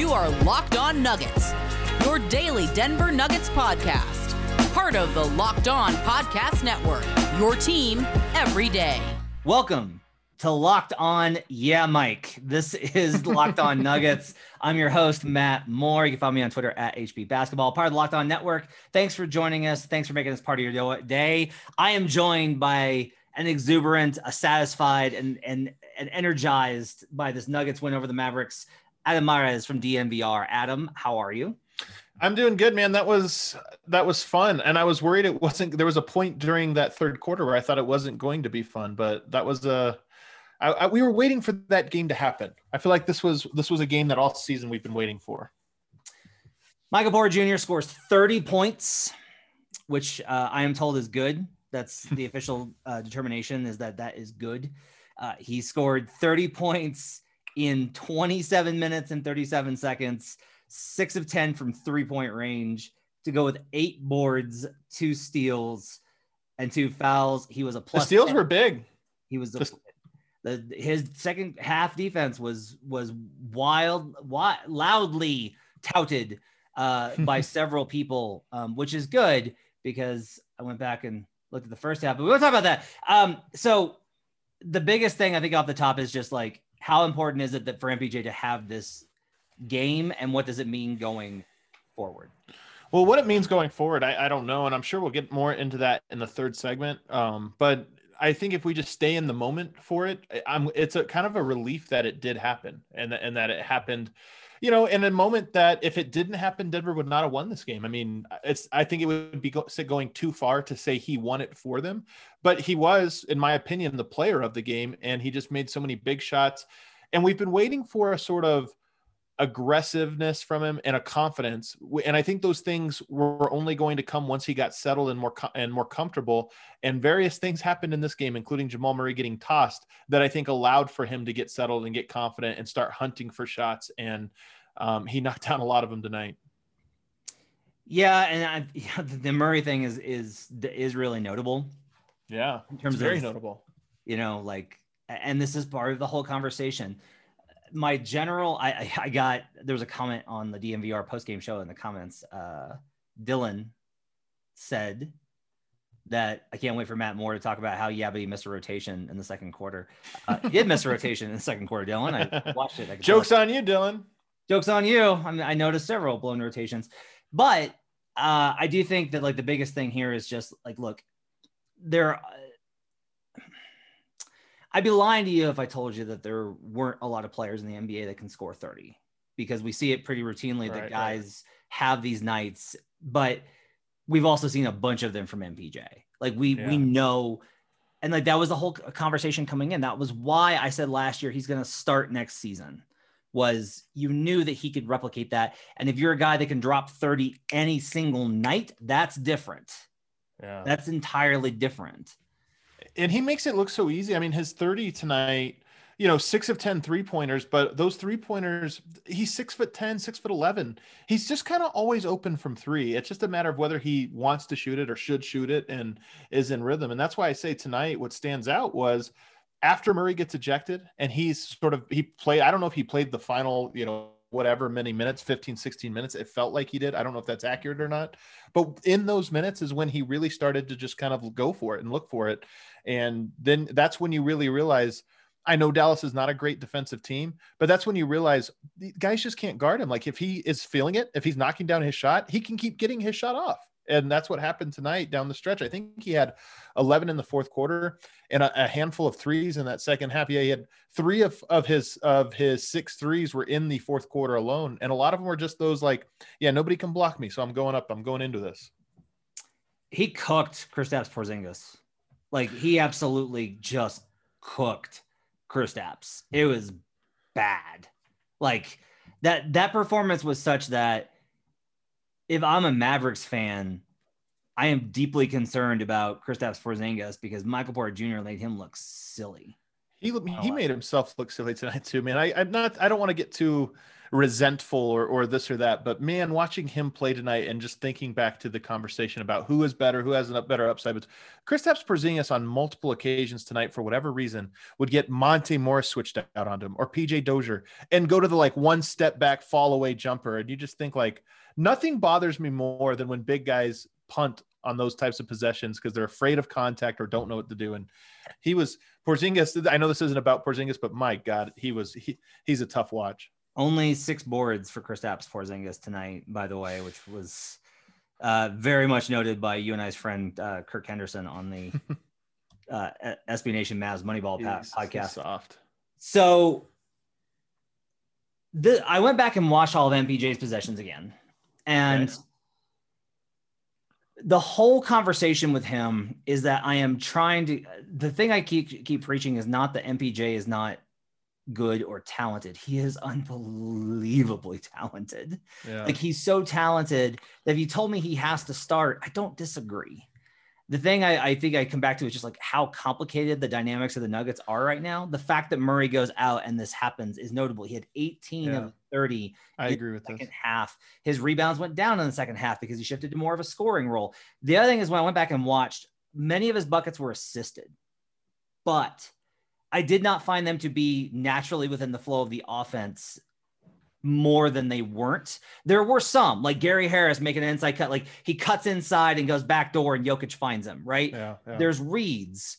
You are Locked On Nuggets, your daily Denver Nuggets podcast. Part of the Locked On Podcast Network, your team every day. Welcome to Locked On Yeah Mike. This is Locked On Nuggets. I'm your host, Matt Moore. You can follow me on Twitter at HP Basketball, part of the Locked On Network. Thanks for joining us. Thanks for making this part of your day. I am joined by an exuberant, a satisfied, and and and energized by this Nuggets win over the Mavericks. Adam Mares from DNVR. Adam, how are you? I'm doing good, man. That was that was fun, and I was worried it wasn't. There was a point during that third quarter where I thought it wasn't going to be fun, but that was a. I, I, we were waiting for that game to happen. I feel like this was this was a game that all season we've been waiting for. Michael Porter Jr. scores 30 points, which uh, I am told is good. That's the official uh, determination is that that is good. Uh, he scored 30 points in 27 minutes and 37 seconds, six of 10 from three point range to go with eight boards, two steals, and two fouls. He was a plus. The steals 10. were big. He was the, the his second half defense was was wild, wild loudly touted uh, by several people, um, which is good because I went back and looked at the first half, but we won't talk about that. Um, so the biggest thing I think off the top is just like how important is it that for MPJ to have this game and what does it mean going forward? Well, what it means going forward, I, I don't know, and I'm sure we'll get more into that in the third segment. Um, but I think if we just stay in the moment for it, I'm it's a kind of a relief that it did happen and and that it happened, you know, in a moment that if it didn't happen, Denver would not have won this game. I mean, it's I think it would be go, going too far to say he won it for them, but he was, in my opinion, the player of the game, and he just made so many big shots, and we've been waiting for a sort of aggressiveness from him and a confidence and i think those things were only going to come once he got settled and more and more comfortable and various things happened in this game including jamal murray getting tossed that i think allowed for him to get settled and get confident and start hunting for shots and um, he knocked down a lot of them tonight. Yeah and I, yeah, the murray thing is is is really notable. Yeah in terms very of notable. you know like and this is part of the whole conversation my general I, I got there was a comment on the DNVR post game show in the comments. Uh, Dylan said that I can't wait for Matt Moore to talk about how yeah, but he missed a rotation in the second quarter. Uh, he did miss a rotation in the second quarter, Dylan. I watched it. I Jokes on you, Dylan. Jokes on you. I mean, I noticed several blown rotations, but uh, I do think that like the biggest thing here is just like look, there I'd be lying to you if I told you that there weren't a lot of players in the NBA that can score 30 because we see it pretty routinely Right, that guys have these nights, but we've also seen a bunch of them from MPJ. Like we Yeah. we know and like that was the whole conversation coming in. That was why I said last year he's going to start next season. Was you knew that he could replicate that. And if you're a guy that can drop 30 any single night, that's different. Yeah. That's entirely different. And he makes it look so easy. I mean, his 30 tonight, you know, six of 10 three pointers, but those three pointers, he's six foot 10, six foot 11. He's just kind of always open from three. It's just a matter of whether he wants to shoot it or should shoot it and is in rhythm. And that's why I say tonight, what stands out was after Murray gets ejected and he's sort of, he played, I don't know if he played the final, you know, whatever many minutes 15 16 minutes it felt like he did i don't know if that's accurate or not but in those minutes is when he really started to just kind of go for it and look for it and then that's when you really realize I know Dallas is not a great defensive team, but that's when you realize guys just can't guard him. Like if he is feeling it, if he's knocking down his shot, he can keep getting his shot off. And that's what happened tonight down the stretch. I think he had 11 in the fourth quarter and a, a handful of threes in that second half. Yeah, he had three of, of his of his six threes were in the fourth quarter alone, and a lot of them were just those like, yeah, nobody can block me, so I'm going up. I'm going into this. He cooked Kristaps Porzingis. Like he absolutely just cooked Kristaps. It was bad. Like that that performance was such that if I'm a Mavericks fan, I am deeply concerned about Kristaps Porzingis because Michael Porter Jr. made him look silly. He he made himself look silly tonight too, man. I, I'm not. I don't want to get too resentful or, or this or that. But man, watching him play tonight and just thinking back to the conversation about who is better, who has a better upside. But Kristaps Porzingis on multiple occasions tonight, for whatever reason, would get Monte Morris switched out onto him or PJ Dozier and go to the like one step back, fall away jumper. And you just think like nothing bothers me more than when big guys punt on those types of possessions because they're afraid of contact or don't know what to do. And he was Porzingis. I know this isn't about Porzingis, but my God, he was he, he's a tough watch. Only six boards for Kristaps Porzingis tonight, by the way, which was uh, very much noted by you and I's friend uh, Kirk Henderson on the uh, SB Nation Mavs Moneyball he's, podcast. He's soft. So the, I went back and watched all of MPJ's possessions again, and. Okay the whole conversation with him is that I am trying to the thing I keep keep preaching is not that MPJ is not good or talented. He is unbelievably talented. Yeah. Like he's so talented that if you told me he has to start, I don't disagree the thing I, I, think I come back to is just like how complicated the dynamics of the Nuggets are right now. The fact that Murray goes out and this happens is notable. He had 18 yeah. of 30. I agree with the second this. half. His rebounds went down in the second half because he shifted to more of a scoring role. The other thing is when I went back and watched, many of his buckets were assisted, but I did not find them to be naturally within the flow of the offense more than they weren't. There were some, like Gary Harris making an inside cut, like he cuts inside and goes back door, and Jokic finds him. Right? Yeah, yeah. There's reads,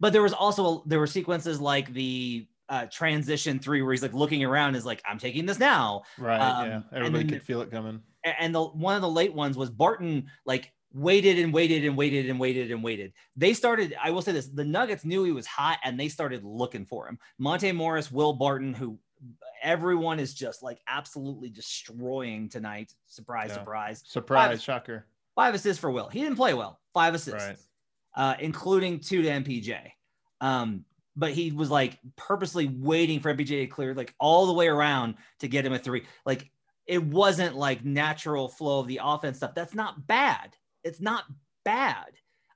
but there was also there were sequences like the uh, transition three where he's like looking around, is like I'm taking this now. Right. Um, yeah. Everybody could feel it coming. And the one of the late ones was Barton like waited and waited and waited and waited and waited. They started, I will say this, the Nuggets knew he was hot and they started looking for him. Monte Morris, Will Barton, who everyone is just like absolutely destroying tonight. Surprise, yeah. surprise. Surprise, five, shocker. Five assists for Will. He didn't play well. Five assists, right. uh, including two to MPJ. Um, but he was like purposely waiting for MPJ to clear like all the way around to get him a three. Like it wasn't like natural flow of the offense stuff. That's not bad. It's not bad.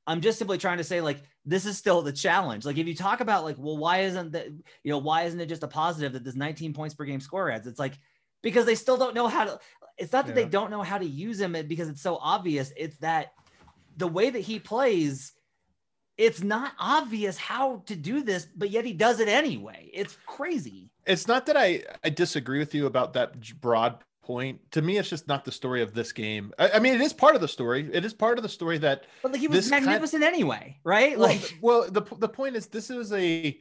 I'm just simply trying to say like this is still the challenge. Like if you talk about like, well, why isn't that, you know, why isn't it just a positive that this 19 points per game score adds? It's like because they still don't know how to. It's not that yeah. they don't know how to use him because it's so obvious. It's that the way that he plays, it's not obvious how to do this, but yet he does it anyway. It's crazy. It's not that I I disagree with you about that broad point. To me, it's just not the story of this game. I, I, mean, it is part of the story. It is part of the story that. But like he was magnificent kind, anyway, right? Well, like, well, the the point is, this is a.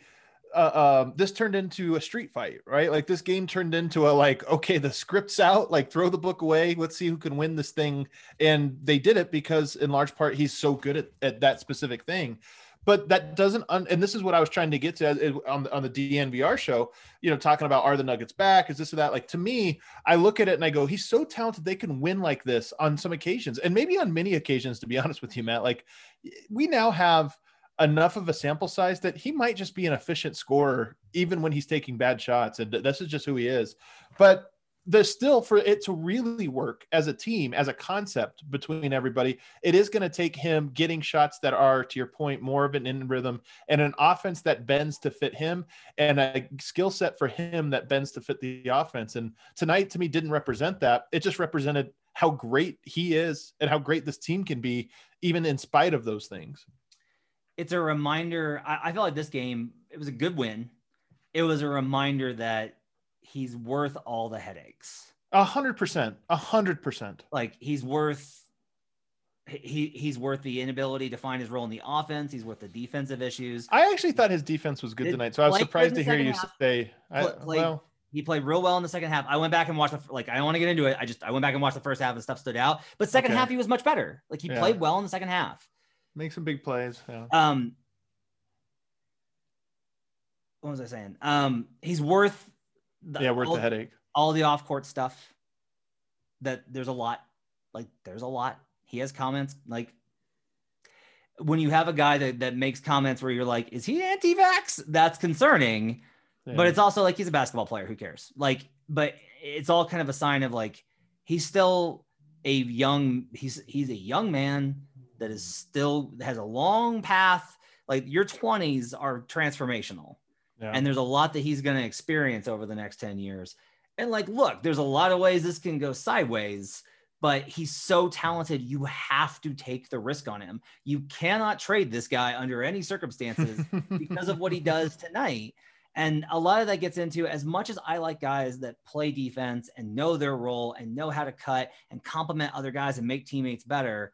Uh, um, this turned into a street fight, right? Like this game turned into a like, okay, the script's out, like throw the book away, let's see who can win this thing. And they did it because, in large part, he's so good at, at that specific thing but that doesn't un- and this is what i was trying to get to on the, on the dnvr show you know talking about are the nuggets back is this or that like to me i look at it and i go he's so talented they can win like this on some occasions and maybe on many occasions to be honest with you matt like we now have enough of a sample size that he might just be an efficient scorer even when he's taking bad shots and this is just who he is but there's still for it to really work as a team, as a concept between everybody, it is going to take him getting shots that are, to your point, more of an in rhythm and an offense that bends to fit him and a skill set for him that bends to fit the offense. And tonight, to me, didn't represent that. It just represented how great he is and how great this team can be, even in spite of those things. It's a reminder. I, I feel like this game, it was a good win. It was a reminder that he's worth all the headaches. A hundred percent. A hundred percent. Like he's worth he he's worth the inability to find his role in the offense. He's worth the defensive issues. I actually thought his defense was good tonight, so I was surprised to hear you half, say. I, played, well, he played real well in the second half. I went back and watched the like. I don't want to get into it. I just I went back and watched the first half and stuff stood out. But second okay. half he was much better. Like he yeah. played well in the second half. Make some big plays. Yeah. Um. What was I saying? Um. He's worth the, yeah, worth all, the headache. All the off court stuff. That there's a lot. Like there's a lot. He has comments like when you have a guy that, that makes comments where you're like, is he anti-vax? That's concerning. Yeah. But it's also like he's a basketball player. Who cares? Like, but it's all kind of a sign of like he's still a young he's he's a young man that is still has a long path. Like your 20s are transformational. Yeah. And there's a lot that he's going to experience over the next 10 years. And like, look, there's a lot of ways this can go sideways, but he's so talented. You have to take the risk on him. You cannot trade this guy under any circumstances because of what he does tonight. And a lot of that gets into as much as I like guys that play defense and know their role and know how to cut and complement other guys and make teammates better.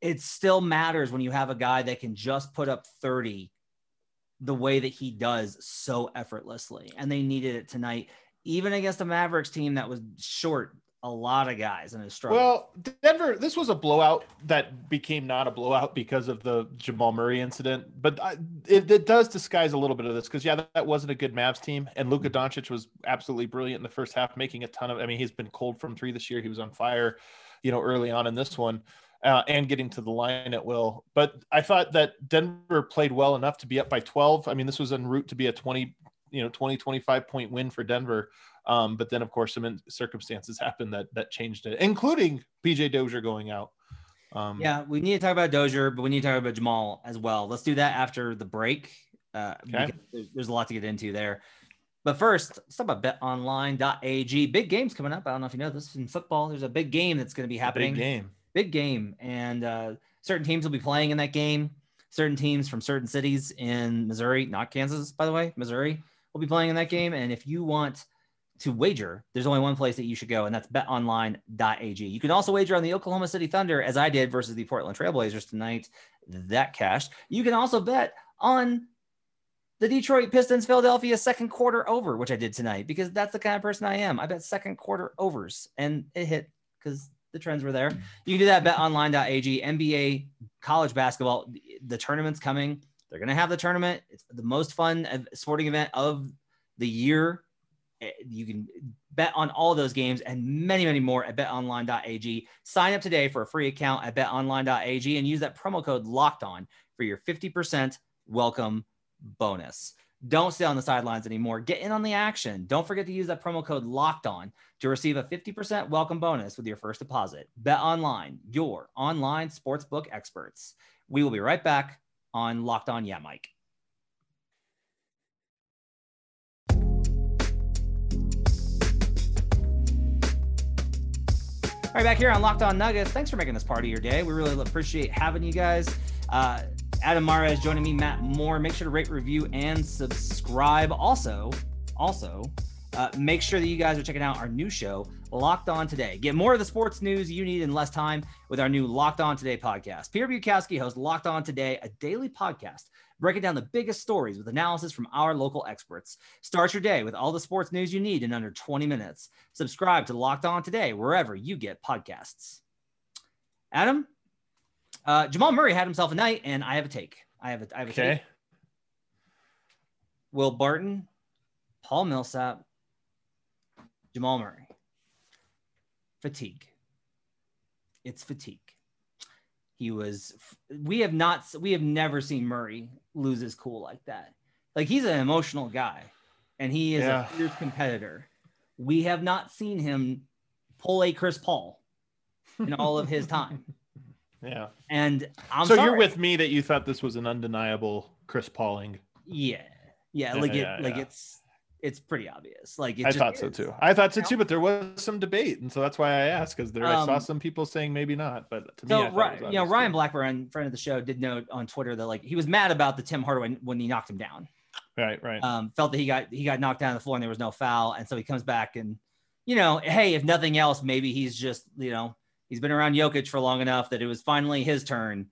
It still matters when you have a guy that can just put up 30 the way that he does so effortlessly. And they needed it tonight, even against a Mavericks team that was short a lot of guys in his struggle. Well, Denver, this was a blowout that became not a blowout because of the Jamal Murray incident, but I, it, it, does disguise a little bit of this because yeah, that, that, wasn't a good Mavs team, and Luka Doncic was absolutely brilliant in the first half, making a ton of. I mean, he's been cold from three this year. He was on fire, you know, early on in this one. Uh, and getting to the line at will. But I thought that Denver played well enough to be up by 12. I mean, this was en route to be a 20, you know, 20, 25 point win for Denver. Um, but then, of course, some circumstances happened that that changed it, including PJ Dozier going out. Um, yeah, we need to talk about Dozier, but we need to talk about Jamal as well. Let's do that after the break. Uh, okay. there's, there's, a lot to get into there. But first, let's talk about betonline.ag. Big games coming up. I don't know if you know this in football. There's a big game that's going to be happening. Big game. Big game. And uh, certain teams will be playing in that game. Certain teams from certain cities in Missouri, not Kansas, by the way, Missouri, will be playing in that game. And if you want to wager, there's only one place that you should go, and that's betonline.ag. You can also wager on the Oklahoma City Thunder, as I did, versus the Portland Trailblazers tonight. That cashed. You can also bet on the Detroit Pistons Philadelphia second quarter over, which I did tonight because that's the kind of person I am. I bet second quarter overs, and it hit because the trends were there. You can do that betonline.ag. NBA college basketball, the tournament's coming. They're going to have the tournament. It's the most fun sporting event of the year Eh, you can bet on all those games and many, many more at betonline.ag. Sign up today for a free account at betonline.ag and use that promo code locked on for your 50% welcome bonus. Don't stay on the sidelines anymore. Get in on the action. Don't forget to use that promo code locked on to receive a 50% welcome bonus with your first deposit. Bet online, your online sportsbook experts. We will be right back on Locked On Yeah, Mike. All right, back here on Locked On Nuggets. Thanks for making this part of your day. We really appreciate having you guys. Uh, Adam Mares is joining me, Matt Moore. Make sure to rate, review, and subscribe. Also, also, uh, make sure that you guys are checking out our new show, Locked On Today. Get more of the sports news you need in less time with our new Locked On Today podcast. Peter Bukowski hosts Locked On Today, a daily podcast breaking down the biggest stories with analysis from our local experts. Start your day with all the sports news you need in under 20 minutes. Subscribe to Locked On Today wherever you get podcasts. Adam, uh, Jamal Murray had himself a night, and I have a take. I have a, I have a okay. take. Will Barton, Paul Millsap, Jamal Murray. Fatigue. It's fatigue. He was. We have not. We have never seen Murray lose his cool like that. Like he's an emotional guy, and he is yeah. a fierce competitor. We have not seen him pull a Chris Paul in all of his time. Yeah. And I'm so sorry. you're with me that you thought this was an undeniable Chris Pauling. Yeah. Yeah. Like yeah, it, yeah, like it's it's pretty obvious. Like I thought is. so too. I thought so too, but there was some debate, and so that's why I asked because there um, I saw um, some people saying maybe not, but to so, me, right, you know, Ryan Blackburn, friend of the show, did note on Twitter that like he was mad about the Tim Hardaway when he knocked him down. Right, right. Um, felt that he got he got knocked down on the floor and there was no foul, and so he comes back and you know, hey, if nothing else, maybe he's just you know he's been around Jokic for long enough that it was finally his turn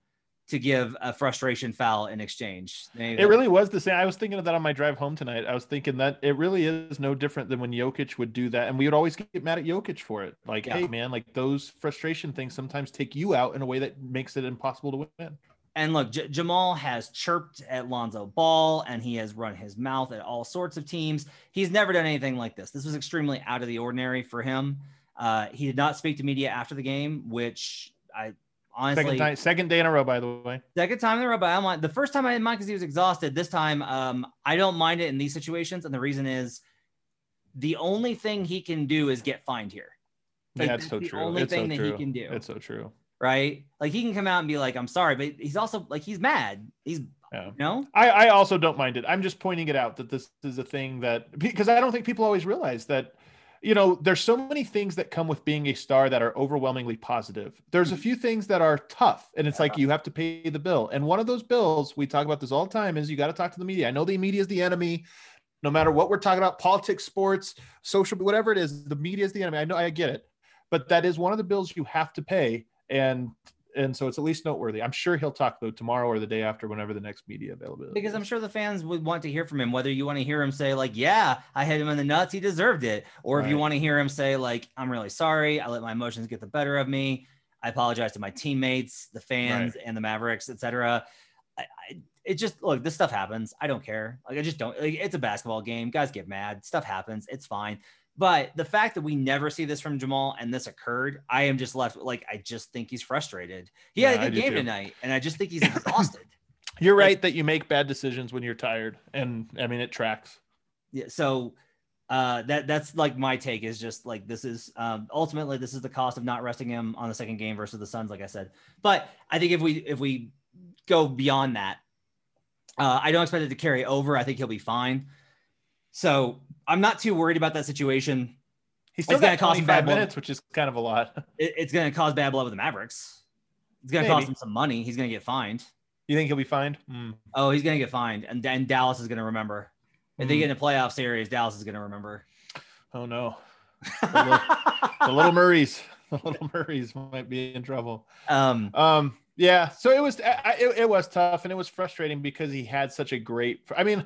to give a frustration foul in exchange. It really was the same. I was thinking of that on my drive home tonight. I was thinking that it really is no different than when Jokic would do that. And we would always get mad at Jokic for it. Like, yeah. hey, man, like those frustration things sometimes take you out in a way that makes it impossible to win. And look, J- Jamal has chirped at Lonzo Ball and he has run his mouth at all sorts of teams. He's never done anything like this. This was extremely out of the ordinary for him. Uh, he did not speak to media after the game, which I honestly second, time, second day in a row by the way. Second time in a row but i don't mind. The first time i didn't mind because he was exhausted. This time um i don't mind it in these situations. And the reason is the only thing he can do is get fined here. Like, yeah, that's, so the true. only it's thing so that true. he can do. It's so true. Right? Like he can come out and be like i'm sorry but he's also like he's mad. He's yeah. no I, I also don't mind it. I'm just pointing it out that this is a thing that because i don't think people always realize that you know, there's so many things that come with being a star that are overwhelmingly positive. There's a hmm. few things that are tough, and it's like you have to pay the bill. And one of those bills, we talk about this all the time, is you got to talk to the media. I know the media is the enemy. No matter what we're talking about, politics, sports, social, whatever it is, the media is the enemy. I know, I get it, but that is one of the bills you have to pay. And and so it's at least noteworthy. I'm sure he'll talk though tomorrow or the day after, whenever the next media availability. Because I'm sure the fans would want to hear from him, whether you want to hear him say like, "Yeah, I hit him in the nuts, he deserved it," or right. if you want to hear him say like, "I'm really sorry, I let my emotions get the better of me. I apologize to my teammates, the fans, right. and the Mavericks, etc." it just look, this stuff happens. I don't care. Like I just don't. Like, it's a basketball game. Guys get mad. Stuff happens. It's fine. But the fact that we never see this from Jamal and this occurred, I am just left like I just think he's frustrated. He yeah, had a good game too. tonight, and I just think he's exhausted. you're right that you make bad decisions when you're tired, and I mean it tracks. Yeah. So uh, that that's like my take is just like this is um, ultimately this is the cost of not resting him on the second game versus the Suns, like I said. But I think if we if we go beyond that, uh, I don't expect it to carry over. I think he'll be fine. So I'm not too worried about that situation. He's still going to cost him bad minutes, blood. which is kind of a lot. It, it's going to cause bad blood with the Mavericks. It's going to cost him some money. He's going to get fined. You think he'll be fined? Mm. Oh, he's going to get fined, and, and Dallas is going to remember. If mm. they get in a playoff series, Dallas is going to remember. Oh no, the little, the little Murrays, the little Murrays might be in trouble. Um, um, yeah. So it was, it, it was tough, and it was frustrating because he had such a great. I mean,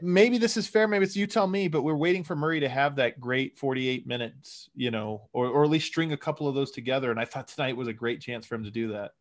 maybe this is fair. Maybe it's you tell me, but we're waiting for Murray to have that great 48 minutes, you know, or, or at least string a couple of those together. And I thought tonight was a great chance for him to do that,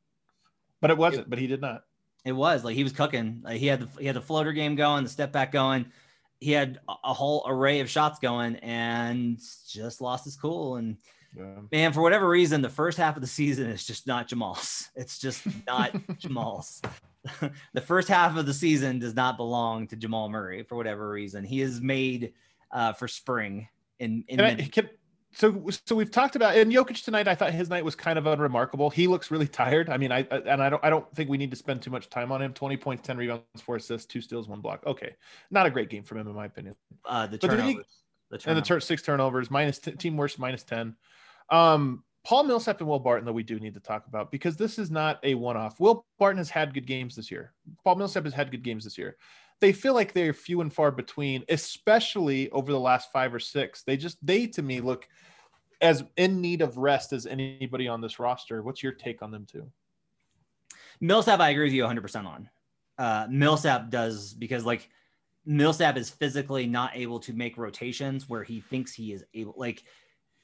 but it wasn't. It, but he did not. It was like he was cooking. Like he had the he had the floater game going, the step back going. He had a whole array of shots going, and just lost his cool. And yeah. man, for whatever reason, the first half of the season is just not Jamal's. It's just not Jamal's. the first half of the season does not belong to Jamal Murray for whatever reason. He is made uh, for spring in in. I, can, so so we've talked about and Jokic tonight. I thought his night was kind of unremarkable. He looks really tired. I mean, I and I don't I don't think we need to spend too much time on him. Twenty points, ten rebounds, four assists, two steals, one block. Okay, not a great game from him in my opinion. Uh, the turnovers, he, the turnovers. and the tur- six turnovers, minus t- team worst, minus ten. Um, Paul Millsap and Will Barton, though, we do need to talk about because this is not a one off. Will Barton has had good games this year. Paul Millsap has had good games this year. They feel like they're few and far between, especially over the last five or six. They just, they to me look as in need of rest as anybody on this roster. What's your take on them, too? Millsap, I agree with you 100% on. Uh, Millsap does because, like, Millsap is physically not able to make rotations where he thinks he is able. Like,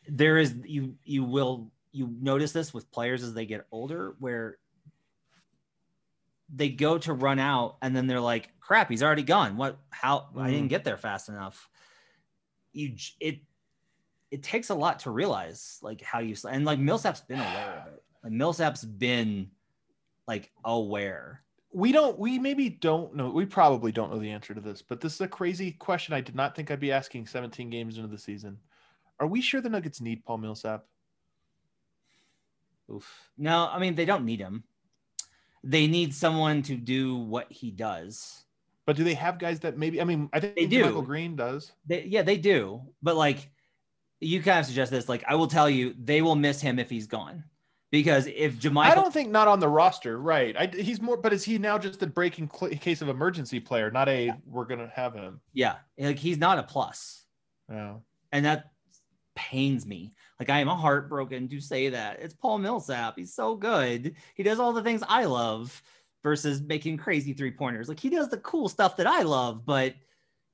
there is you you will you notice this with players as they get older where they go to run out and then they're like crap he's already gone what how mm. i didn't mm. get there fast enough you it it takes a lot to realize like how you and like millsap's been aware of it like millsap's been like aware we don't we maybe don't know we probably don't know the answer to this but this is a crazy question i did not think i'd be asking 17 games into the season are we sure the Nuggets need Paul Millsap? Oof. No, I mean they don't need him. They need someone to do what he does. But do they have guys that maybe? I mean, I think they do. Michael Green does. They, yeah, they do. But like, you kind of suggest this. Like, I will tell you, they will miss him if he's gone. Because if Jamal, I don't think not on the roster, right? I, he's more, but is he now just a breaking cl- case of emergency player, not a yeah. we're gonna have him? Yeah, like he's not a plus. Yeah, and that pains me. Like I am heartbroken to say that. It's Paul Millsap. He's so good. He does all the things I love versus making crazy three pointers. Like he does the cool stuff that I love, but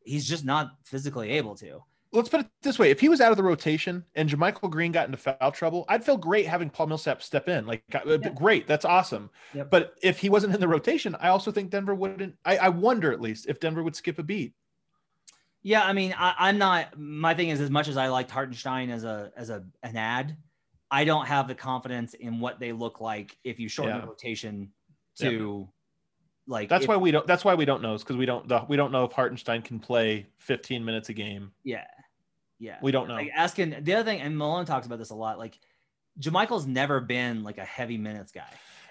he's just not physically able to. Let's put it this way: if he was out of the rotation and JaMychal Green got into foul trouble, I'd feel great having Paul Millsap step in. Like, uh, yeah. great, that's awesome. Yep. But if he wasn't in the rotation, I also think Denver wouldn't. I, I wonder at least if Denver would skip a beat. Yeah, I mean, I, am not. My thing is, as much as I liked Hartenstein as a as a an ad, I don't have the confidence in what they look like if you shorten yeah. the rotation to yeah. like. That's if, why we don't. That's why we don't know is because we don't. The, we don't know if Hartenstein can play 15 minutes a game. Yeah, yeah. We don't know. Like asking the other thing, and Malone talks about this a lot. Like, JaMychal's never been like a heavy minutes guy.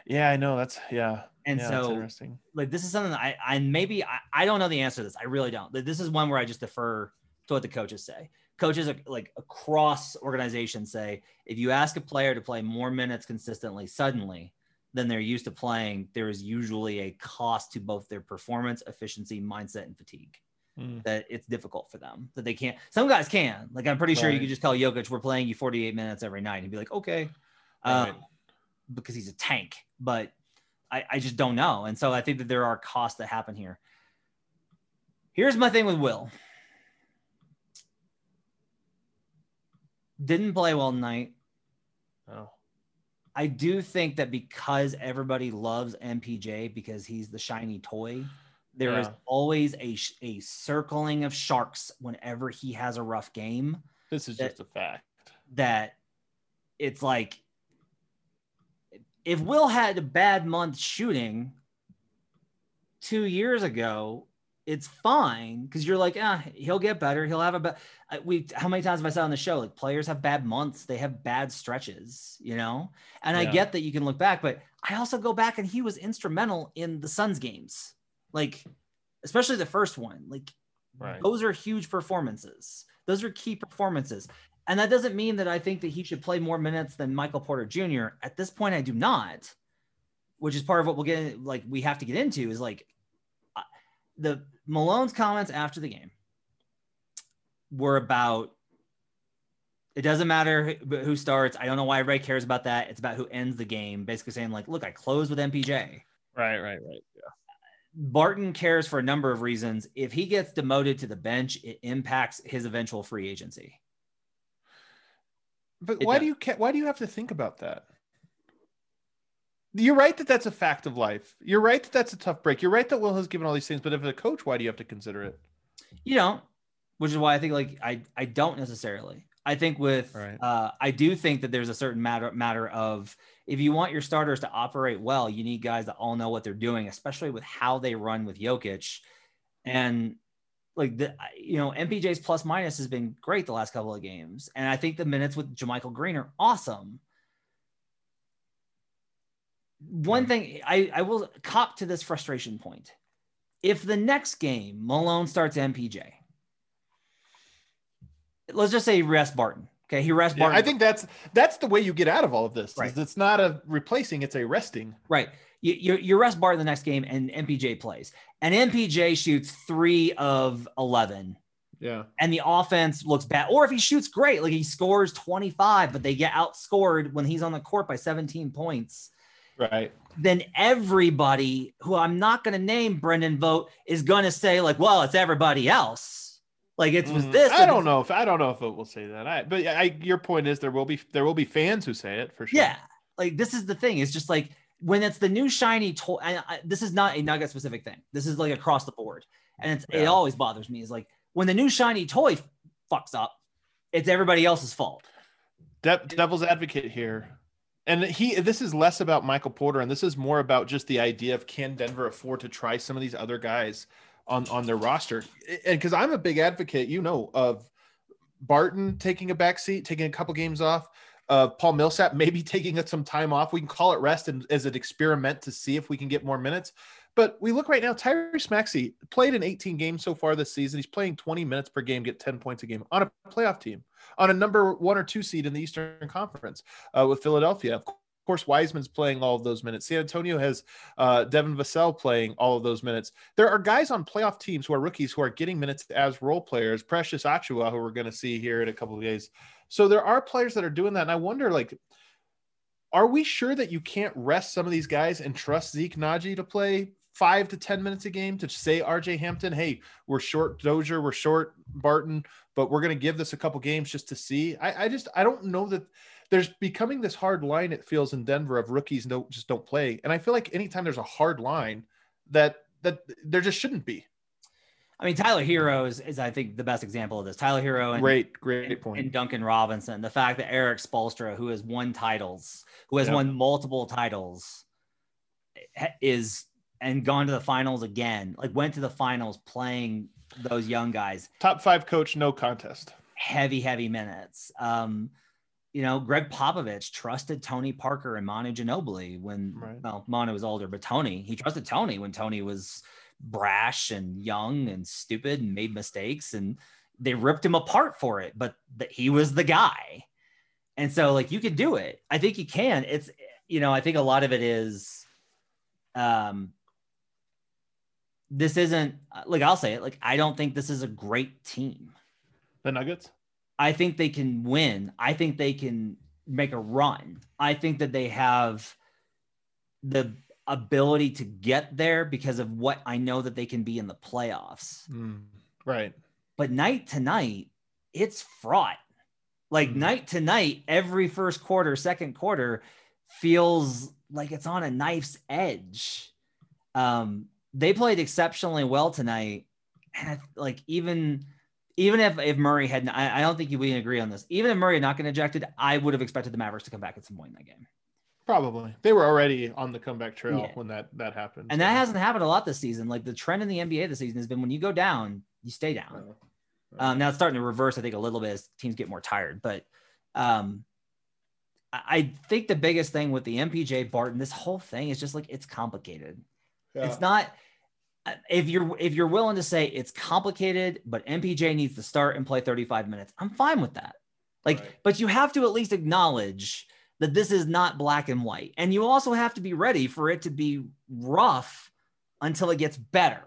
Yeah, I know. That's yeah. And yeah, so, like, this is something I, I maybe I, I don't know the answer to this. I really don't. This is one where I just defer to what the coaches say. Coaches are like across organizations say if you ask a player to play more minutes consistently suddenly than they're used to playing, there is usually a cost to both their performance, efficiency, mindset, and fatigue. Mm. That it's difficult for them that they can't. Some guys can. Like I'm pretty right. sure you could just tell Jokic we're playing you 48 minutes every night and be like, okay, right. um, because he's a tank. But I, I just don't know. And so I think that there are costs that happen here. Here's my thing with Will. Didn't play well tonight. Oh. I do think that because everybody loves MPJ because he's the shiny toy, there yeah. is always a, a circling of sharks whenever he has a rough game. This is that, just a fact. That it's like if Will had a bad month shooting two years ago, it's fine because you're like, ah, he'll get better. He'll have a bad. We how many times have I said on the show like players have bad months, they have bad stretches, you know. And yeah. I get that you can look back, but I also go back and he was instrumental in the Suns games, like especially the first one. Like right. those are huge performances. Those are key performances. And that doesn't mean that I think that he should play more minutes than Michael Porter Jr. At this point, I do not, which is part of what we'll get like we have to get into is like uh, the Malone's comments after the game were about it doesn't matter who starts. I don't know why everybody cares about that. It's about who ends the game. Basically saying like, look, I closed with MPJ. Right, right, right. Yeah. Barton cares for a number of reasons. If he gets demoted to the bench, it impacts his eventual free agency. But it why does. do you why do you have to think about that? You're right that that's a fact of life. You're right that that's a tough break. You're right that Will has given all these things, but if a coach, why do you have to consider it? You don't, which is why I think like I I don't necessarily. I think with right. uh, I do think that there's a certain matter matter of if you want your starters to operate well, you need guys that all know what they're doing, especially with how they run with Jokic. And like the you know MPJ's plus minus has been great the last couple of games, and I think the minutes with JaMychal Green are awesome. One thing I, I will cop to this frustration point. If the next game Malone starts MPJ, let's just say rest Barton. Okay, he rests Barton. Yeah, I think that's that's the way you get out of all of this. Right. It's not a replacing; it's a resting. Right. You, you, rest Barton the next game, and MPJ plays, and MPJ shoots three of eleven. Yeah. And the offense looks bad. Or if he shoots great, like he scores 25, but they get outscored when he's on the court by 17 points. Right. Then everybody who I'm not going to name Brendan Vogt is going to say, like, well, it's everybody else. Like it was mm, this. I don't know if I don't know if it will say that. I but I your point is there will be there will be fans who say it for sure. Yeah, like this is the thing. It's just like when it's the new shiny toy. this is not a Nugget specific thing. This is like across the board, and it's yeah. it always bothers me. Is like when the new shiny toy fucks up, it's everybody else's fault. De- devil's advocate here. And he, this is less about Michael Porter, and this is more about just the idea of can Denver afford to try some of these other guys on on their roster. And because I'm a big advocate, you know, of Barton taking a back seat, taking a couple games off. Uh, Paul Millsap maybe taking some time off. We can call it rest and as an experiment to see if we can get more minutes. But we look right now, Tyrese Maxey played in 18 games so far this season. He's playing 20 minutes per game, get 10 points a game on a playoff team, on a number one or two seed in the Eastern Conference uh, with Philadelphia. Of of course, Wiseman's playing all of those minutes. San Antonio has uh, Devin Vassell playing all of those minutes. There are guys on playoff teams who are rookies who are getting minutes as role players. Precious Achiuwa, who we're going to see here in a couple of days. So there are players that are doing that, and I wonder, like, are we sure that you can't rest some of these guys and trust Zeke Nnaji to play five to ten minutes a game to say RJ Hampton, hey, we're short Dozier, we're short Barton, but we're going to give this a couple games just to see. I, I just I don't know that there's becoming this hard line it feels in Denver of rookies don't just don't play. And I feel like anytime there's a hard line that that there just shouldn't be. I mean, Tyler Herro is, is I think the best example of this. Tyler Herro and great, great point. And Duncan Robinson. The fact that Erik Spoelstra, who has won titles, who has won multiple titles, is and gone to the finals again. Like went to the finals playing those young guys. Top five coach, no contest. Heavy, heavy minutes. Um, you know, Gregg Popovich trusted Tony Parker and Manu Ginobili when right. well, Manu was older, but Tony, he trusted Tony when Tony was brash and young and stupid and made mistakes. And they ripped him apart for it, but that he was the guy. And so like you could do it. I think you can. It's you know, I think a lot of it is um this isn't like I'll say it like I don't think this is a great team. The Nuggets? I think they can win. I think they can make a run. I think that they have the ability to get there because of what I know that they can be in the playoffs. Mm, right. But night to night, it's fraught. Like Mm. night to night, every first quarter, second quarter feels like it's on a knife's edge. Um, they played exceptionally well tonight. And I, like even even if if Murray had, I, I don't think we can agree on this. Even if Murray had not gotten ejected, I would have expected the Mavericks to come back at some point in that game. Probably. They were already on the comeback trail Yeah. when that that happened. And so- that hasn't happened a lot this season. Like the trend in the NBA this season has been when you go down, you stay down. Um, now it's starting to reverse, I think, a little bit as teams get more tired. But um, I think the biggest thing with the MPJ Barton, this whole thing is just like it's complicated. Yeah. It's not if you're if you're willing to say it's complicated, but MPJ needs to start and play 35 minutes. I'm fine with that. Like, Right. but you have to at least acknowledge that this is not black and white, and you also have to be ready for it to be rough until it gets better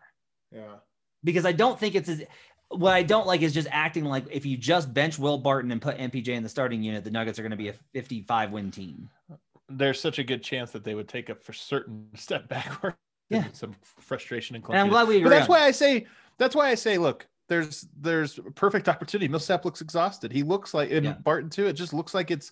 yeah. because I don't think it's as what I don't like is just acting like if you just bench Will Barton and put MPJ in the starting unit, the Nuggets are going to be a 55 win team. There's such a good chance that they would take a for certain step backward. Yeah. Some frustration and And I'm glad we But agree. that's on why I say that's why I say look, there's there's perfect opportunity. Millsap looks exhausted. He looks like and Yeah. Barton too. It just looks like it's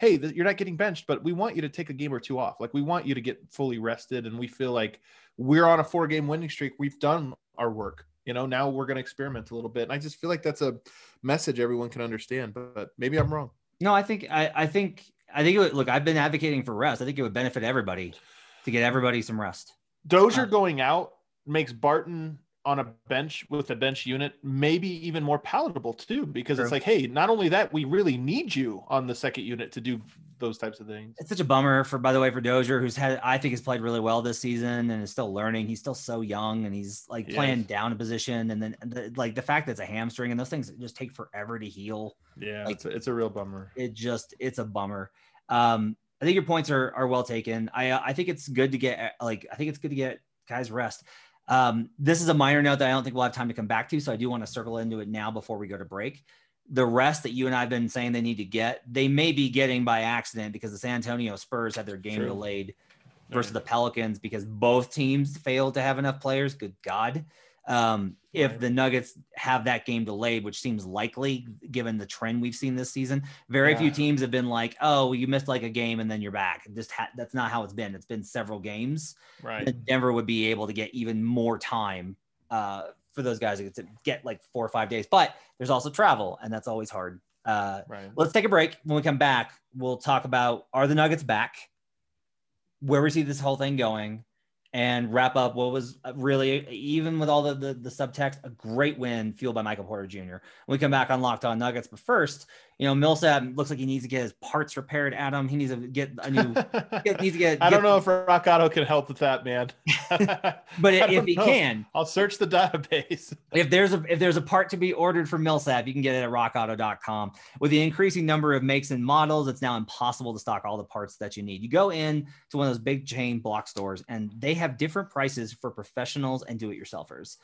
hey, you're not getting benched, but we want you to take a game or two off. Like we want you to get fully rested, and we feel like we're on a four game winning streak. We've done our work. You know, now we're going to experiment a little bit. And I just feel like that's a message everyone can understand. But, but maybe I'm wrong. No, I think I, I think I think it would, look. I've been advocating for rest. I think it would benefit everybody to get everybody some rest. Dozier going out makes Barton on a bench with a bench unit maybe even more palatable too, because True. it's like, hey, not only that, we really need you on the second unit to do those types of things. It's such a bummer for, by the way, for Dozier, who's had I think has played really well this season and is still learning. He's still so young and he's like He playing down a position, and then the, like the fact that it's a hamstring and those things just take forever to heal. Yeah, Like- it's, a, it's a real bummer. it just it's a bummer. Um, I think your points are are well taken. I uh, I think it's good to get like I think it's good to get guys rest. Um, this is a minor note that I don't think we'll have time to come back to, so I do want to circle into it now before we go to break. The rest that you and I have been saying they need to get, they may be getting by accident because the San Antonio Spurs had their game True. delayed versus the Pelicans because both teams failed to have enough players. Good God. Um, if the Nuggets have that game delayed, which seems likely given the trend we've seen this season, very few teams have been like, "Oh, you missed like a game and then you're back." Just ha- that's not how it's been. It's been several games. Right. And Denver would be able to get even more time uh, for those guys to get, to get like four or five days. But there's also travel, and that's always hard. Uh, Right. let's take a break. When we come back, we'll talk about are the Nuggets back, where we see this whole thing going, and wrap up what was really, even with all the, the, the subtext, a great win fueled by Michael Porter Jr. When we come back on Locked On Nuggets. But first, you know, Millsap looks like he needs to get his parts repaired, Adam. He needs to get a new, get, needs to get, I don't know if Rock Auto can help with that, man. but if he know. can, I'll search the database. if there's a if there's a part to be ordered from Millsap, you can get it at rockauto.com. With the increasing number of makes and models, it's now impossible to stock all the parts that you need. You go in to one of those big chain block stores and they have different prices for professionals and do-it-yourselfers.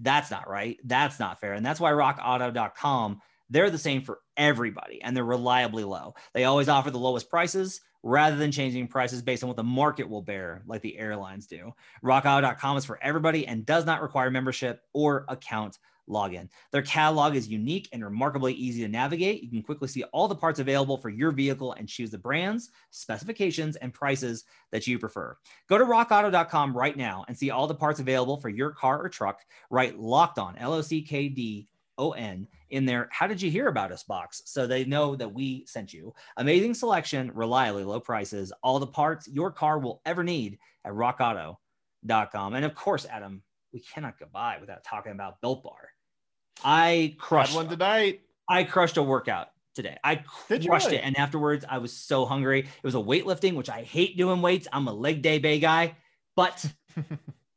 That's not right. That's not fair. And that's why rockauto.com, they're the same for everybody and they're reliably low. They always offer the lowest prices rather than changing prices based on what the market will bear, like the airlines do. RockAuto.com is for everybody and does not require membership or account login. Their catalog is unique and remarkably easy to navigate. You can quickly see all the parts available for your vehicle and choose the brands, specifications, and prices that you prefer. Go to rockauto.com right now and see all the parts available for your car or truck. Write locked on, L O C K D O N, in their How Did You Hear About Us box so they know that we sent you. Amazing selection, reliably low prices, all the parts your car will ever need at rockauto.com. And of course, Adam, we cannot go by without talking about Built Bar. I Had crushed one tonight. I crushed a workout today. I crushed really? it. And afterwards, I was so hungry. It was a weightlifting, which I hate doing weights. I'm a leg day bay guy, but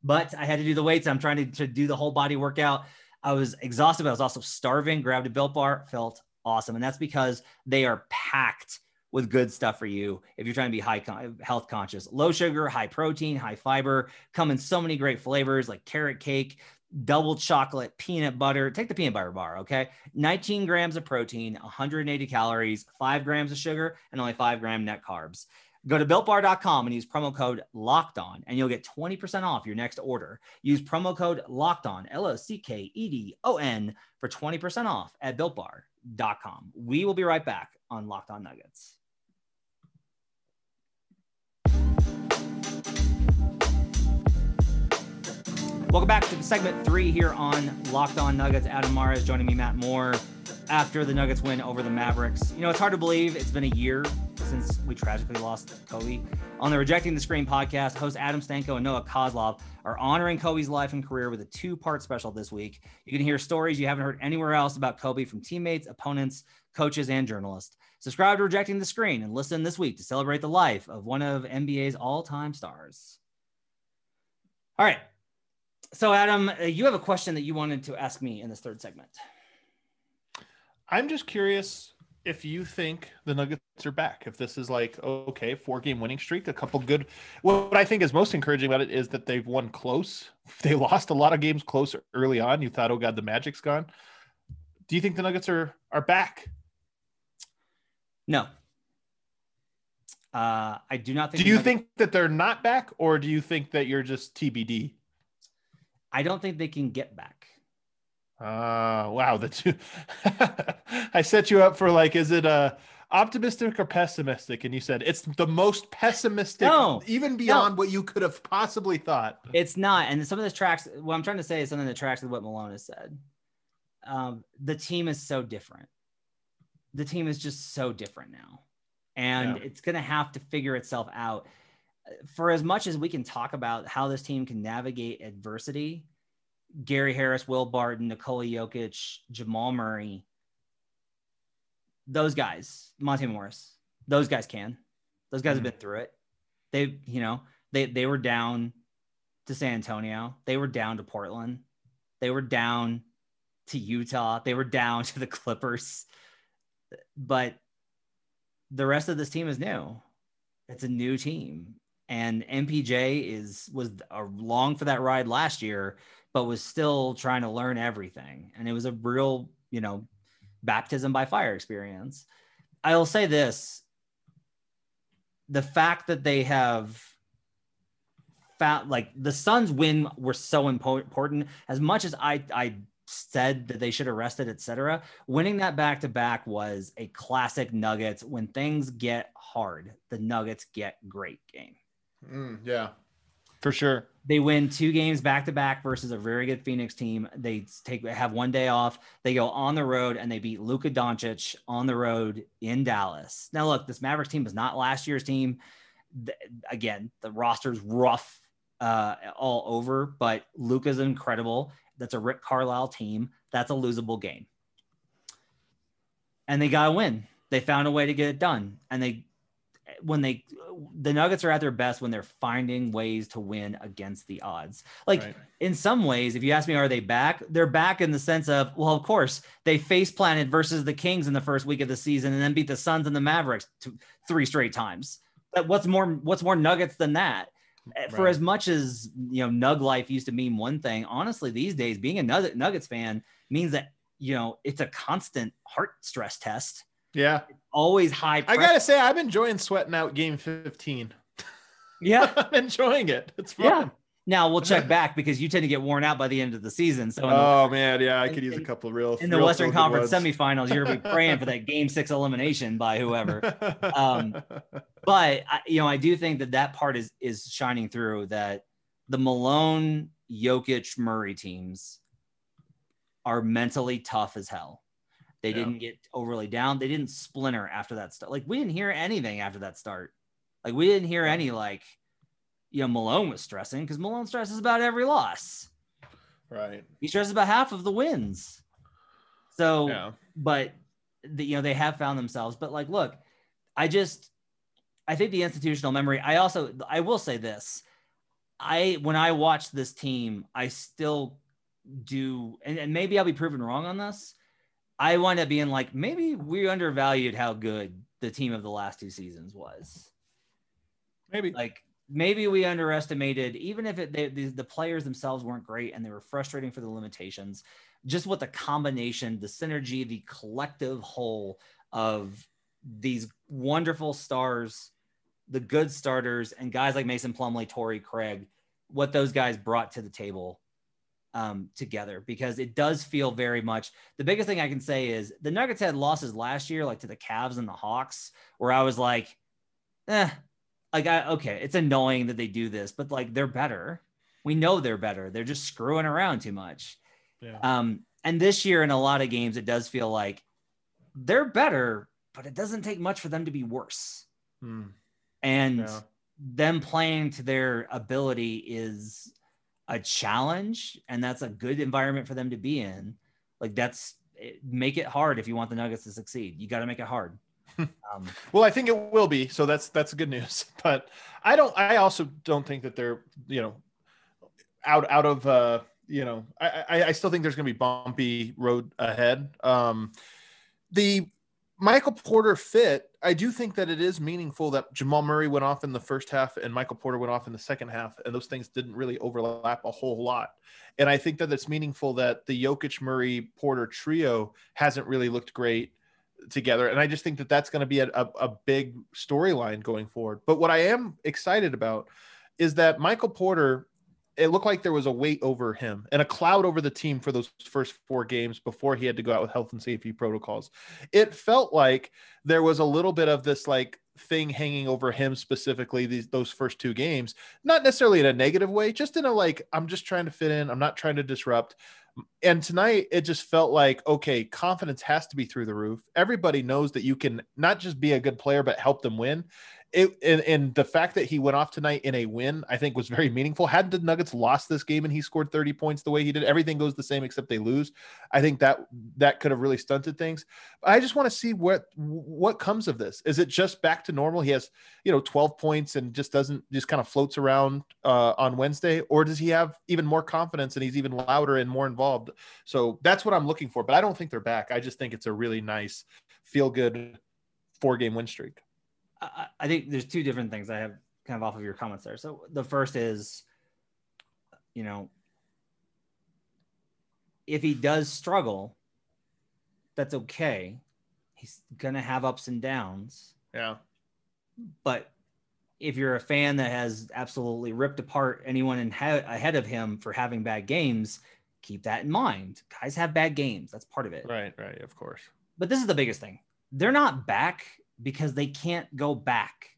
but I had to do the weights. I'm trying to, to do the whole body workout. I was exhausted, but I was also starving. Grabbed a Built Bar, felt awesome, and that's because they are packed with good stuff for you if you're trying to be high con- health conscious. Low sugar, high protein, high fiber, come in so many great flavors like carrot cake, double chocolate, peanut butter. Take the peanut butter bar, okay? 19 grams of protein, 180 calories, five grams of sugar, and only five gram net carbs. Go to builtbar.com and use promo code locked on, and you'll get 20% off your next order. Use promo code locked on, L O C K E D O N, for 20% off at builtbar.com. We will be right back on Locked On Nuggets. Welcome back to segment three here on Locked On Nuggets. Adam Mares is joining me, Matt Moore, after the Nuggets win over the Mavericks. You know, it's hard to believe it's been a year since we tragically lost Kobe. On the Rejecting the Screen podcast, host Adam Stanko and Noah Kozlov are honoring Kobe's life and career with a two part special this week. You can hear stories you haven't heard anywhere else about Kobe from teammates, opponents, coaches, and journalists. Subscribe to Rejecting the Screen and listen this week to celebrate the life of one of NBA's all time stars. All right. So, Adam, uh, you have a question that you wanted to ask me in this third segment. I'm just curious if you think the Nuggets are back. If this is like okay, four game winning streak, a couple good. What I think is most encouraging about it is that they've won close. They lost a lot of games close early on. You thought, oh god, the magic's gone. Do you think the Nuggets are are back? No. Uh, I do not think. Do you Nuggets- think that they're not back, or do you think that you're just TBD? I don't think they can get back. Uh wow, the two I set you up for like, is it uh optimistic or pessimistic? And you said it's the most pessimistic, No, even beyond what you could have possibly thought. It's not. And some of this tracks, what I'm trying to say is something that tracks with what Malone has said. Um, the team is so different. The team is just so different now. And Yeah. it's going to have to figure itself out. For as much as we can talk about how this team can navigate adversity, Gary Harris, Will Barton, Nikola Jokic, Jamal Murray, those guys, Monte Morris, those guys can. Those guys have been mm. through it. They, you know, they they were down to San Antonio. They were down to Portland. They were down to Utah. They were down to the Clippers. But the rest of this team is new. It's a new team. And MPJ is was along for that ride last year, but was still trying to learn everything. And it was a real, you know, baptism by fire experience. I'll say this the fact that they have found like the Suns win were so important as much as I I said that they should arrest it, etc winning that back to back was a classic nuggets when things get hard the nuggets get great game yeah, for sure. they win two games back to back versus a very good Phoenix team. They take have one day off. They go on the road and they beat Luka Doncic on the road in Dallas. Now, look, this Mavericks team was not last year's team. Th- Again, the roster's rough uh, all over, but Luka's incredible. That's a Rick Carlisle team. That's a losable game, and they got to win. They found a way to get it done, and they when they the Nuggets are at their best when they're finding ways to win against the odds. Like Right. in some ways, if you ask me, are they back? They're back in the sense of, well, of course, they face planted versus the Kings in the first week of the season and then beat the Suns and the Mavericks two, three straight times. But what's more what's more nuggets than that? Eh, For as much as you know, Nug life used to mean one thing, honestly, these days being a Nuggets fan means that you know it's a constant heart stress test. Yeah, Always high. I gotta say, I'm enjoying sweating out Game 15. yeah. I'm enjoying it. It's fun. Yeah. Now we'll check back because you tend to get worn out by the end of the season. So the, Oh man, yeah, I could use a couple of real in the real Western Conference ones. semifinals, you're gonna be praying for that Game Six elimination by whoever. Um, But I, you know, I do think that that part is is shining through. That the Malone, Jokic, Murray teams are mentally tough as hell. They Yeah. didn't get overly down. They didn't splinter after that start. Like we didn't hear anything after that start. Like we didn't hear any like, you know, Malone was stressing because Malone stresses about every loss. right. He stresses about half of the wins. So Yeah. but the, you know they have found themselves but like look i just i think the institutional memory i also i will say this i when i watch this team i still do, and, and maybe I'll be proven wrong on this. I wind up being like, maybe we undervalued how good the team of the last two seasons was. Maybe Like maybe we underestimated, even if it, they, the, the players themselves weren't great and they were frustrating for the limitations, just what the combination, the synergy, the collective whole of these wonderful stars, the good starters, and guys like Mason Plumlee, Torrey Craig, what those guys brought to the table um, together because it does feel very much. The biggest thing I can say is the Nuggets had losses last year, like to the Cavs and the Hawks, where I was like, eh, like I okay, it's annoying that they do this, but like they're better. We know they're better. They're just screwing around too much. Yeah. Um, and this year in a lot of games, it does feel like they're better, but it doesn't take much for them to be worse. Hmm. And Yeah. them playing to their ability is a challenge, and that's a good environment for them to be in. Like that's make it hard if you want the Nuggets to succeed. You got to make it hard. um, Well, I think it will be. So that's that's good news. But I don't. I also don't think that they're you know out out of uh you know I I, I still think there's going to be bumpy road ahead. Um, the Michael Porter fit. I do think that it is meaningful that Jamal Murray went off in the first half and Michael Porter went off in the second half, and those things didn't really overlap a whole lot. And I think that it's meaningful that the Jokic Murray Porter trio hasn't really looked great together. And I just think that that's going to be a, a, a big storyline going forward. But what I am excited about is that Michael Porter, it looked like there was a weight over him and a cloud over the team for those first four games before he had to go out with health and safety protocols. It felt like there was a little bit of this like thing hanging over him specifically these those first two games not necessarily in a negative way just in a like i'm just trying to fit in i'm not trying to disrupt. And tonight it just felt like okay confidence has to be through the roof. Everybody knows that you can not just be a good player but help them win it and, and the fact that he went off tonight in a win i think was very meaningful. Had the nuggets lost this game and he scored 30 points the way he did everything goes the same except they lose. I think that that could have really stunted things. I just want to see what what comes of this. Is it just back to normal? He has you know 12 points and just doesn't just kind of floats around uh, on wednesday or does he have even more confidence and he's even louder and more involved? So that's what i'm looking for but i don't think they're back. I just think it's a really nice feel good four game win streak I, I think there's two different things I have kind of off of your comments there. So the first is, you know, if he does struggle, that's okay. He's gonna have ups and downs. yeah But if you're a fan that has absolutely ripped apart anyone in ha- ahead of him for having bad games, keep that in mind. Guys have bad games. That's part of it. right right of course But this is the biggest thing. They're not back because they can't go back.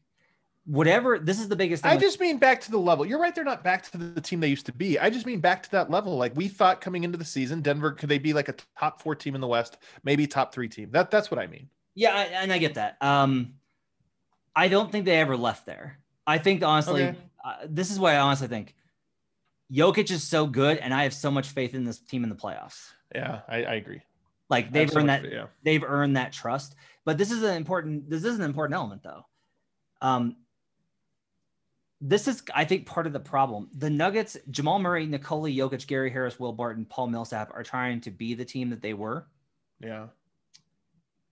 Whatever, this is the biggest thing. I with- just mean back to the level. You're right. They're not back to the team they used to be. I just mean back to that level. Like we thought coming into the season, Denver could they be like a top four team in the West, maybe top three team. That that's what I mean. yeah, I, and I get that. Um, I don't think they ever left there. I think honestly, Okay. uh, this is why I honestly think Jokic is so good, and I have so much faith in this team in the playoffs. Yeah, I, I agree. Like they've so earned much- that. Yeah, they've earned that trust. But this is an important this is an important element though. Um this is I think part of the problem. The Nuggets, Jamal Murray, Nikola Jokic, Gary Harris, Will Barton, Paul Millsap are trying to be the team that they were. yeah.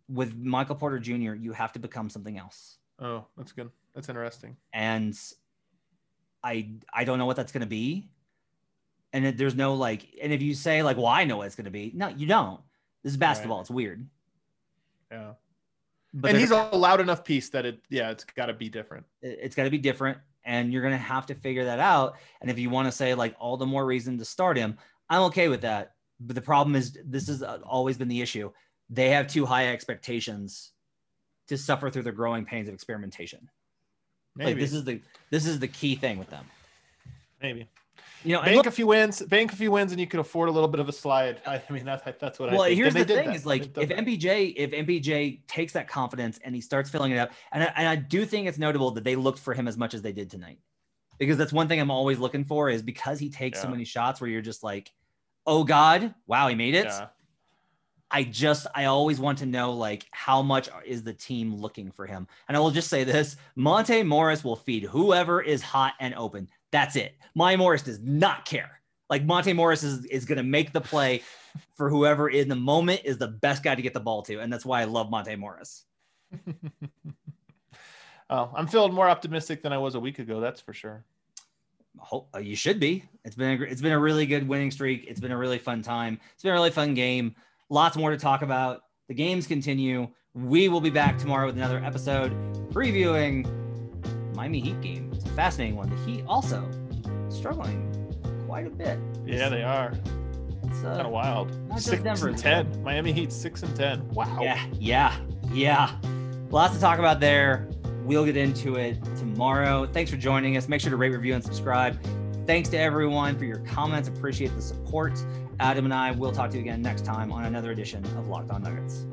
With Michael Porter Jr., you have to become something else. Oh, that's good. That's interesting. And I I don't know what that's going to be. And it, there's no like and if you say like, "Well, I know what it's going to be." No, you don't. This is basketball. Right. It's weird. Yeah, But and he's a loud enough piece that it. Yeah, it's got to be different. it- it's got to be different and you're going to have to figure that out. And if you want to say like all the more reason to start him i'm okay with that. But the problem is this has uh, always been the issue. They have too high expectations to suffer through the growing pains of experimentation. Maybe. like this is the this is the key thing with them. Maybe you know bank look, a few wins, bank a few wins, and you can afford a little bit of a slide. I mean, that, that's what I. well think. here's the thing that. is like if mpj if mpj takes that confidence and he starts filling it up and I, and I do think it's notable that they looked for him as much as they did tonight because that's one thing i'm always looking for is because he takes so many shots where you're just like oh god wow he made it yeah, i just i always want to know like how much is the team looking for him and i will just say this monte morris will feed whoever is hot and open that's it my morris does not care Like Monte Morris is, is going to make the play for whoever in the moment is the best guy to get the ball to. And that's why I love Monte Morris. oh, I'm feeling more optimistic than I was a week ago. That's for sure. Hope, uh, you should be. It's been a, it's been a really good winning streak. It's been a really fun time. It's been a really fun game. Lots more to talk about. The games continue. We will be back tomorrow with another episode previewing Miami Heat game. Fascinating one. The Heat also struggling quite a bit. Yeah, they are. It's uh, kind of wild. Six Denver, and ten. Miami Heat six and ten. Wow. Yeah, yeah, yeah. Lots to talk about there. We'll get into it tomorrow. Thanks for joining us. Make sure to rate, review, and subscribe. Thanks to everyone for your comments. Appreciate the support. Adam and I will talk to you again next time on another edition of Locked On Nuggets.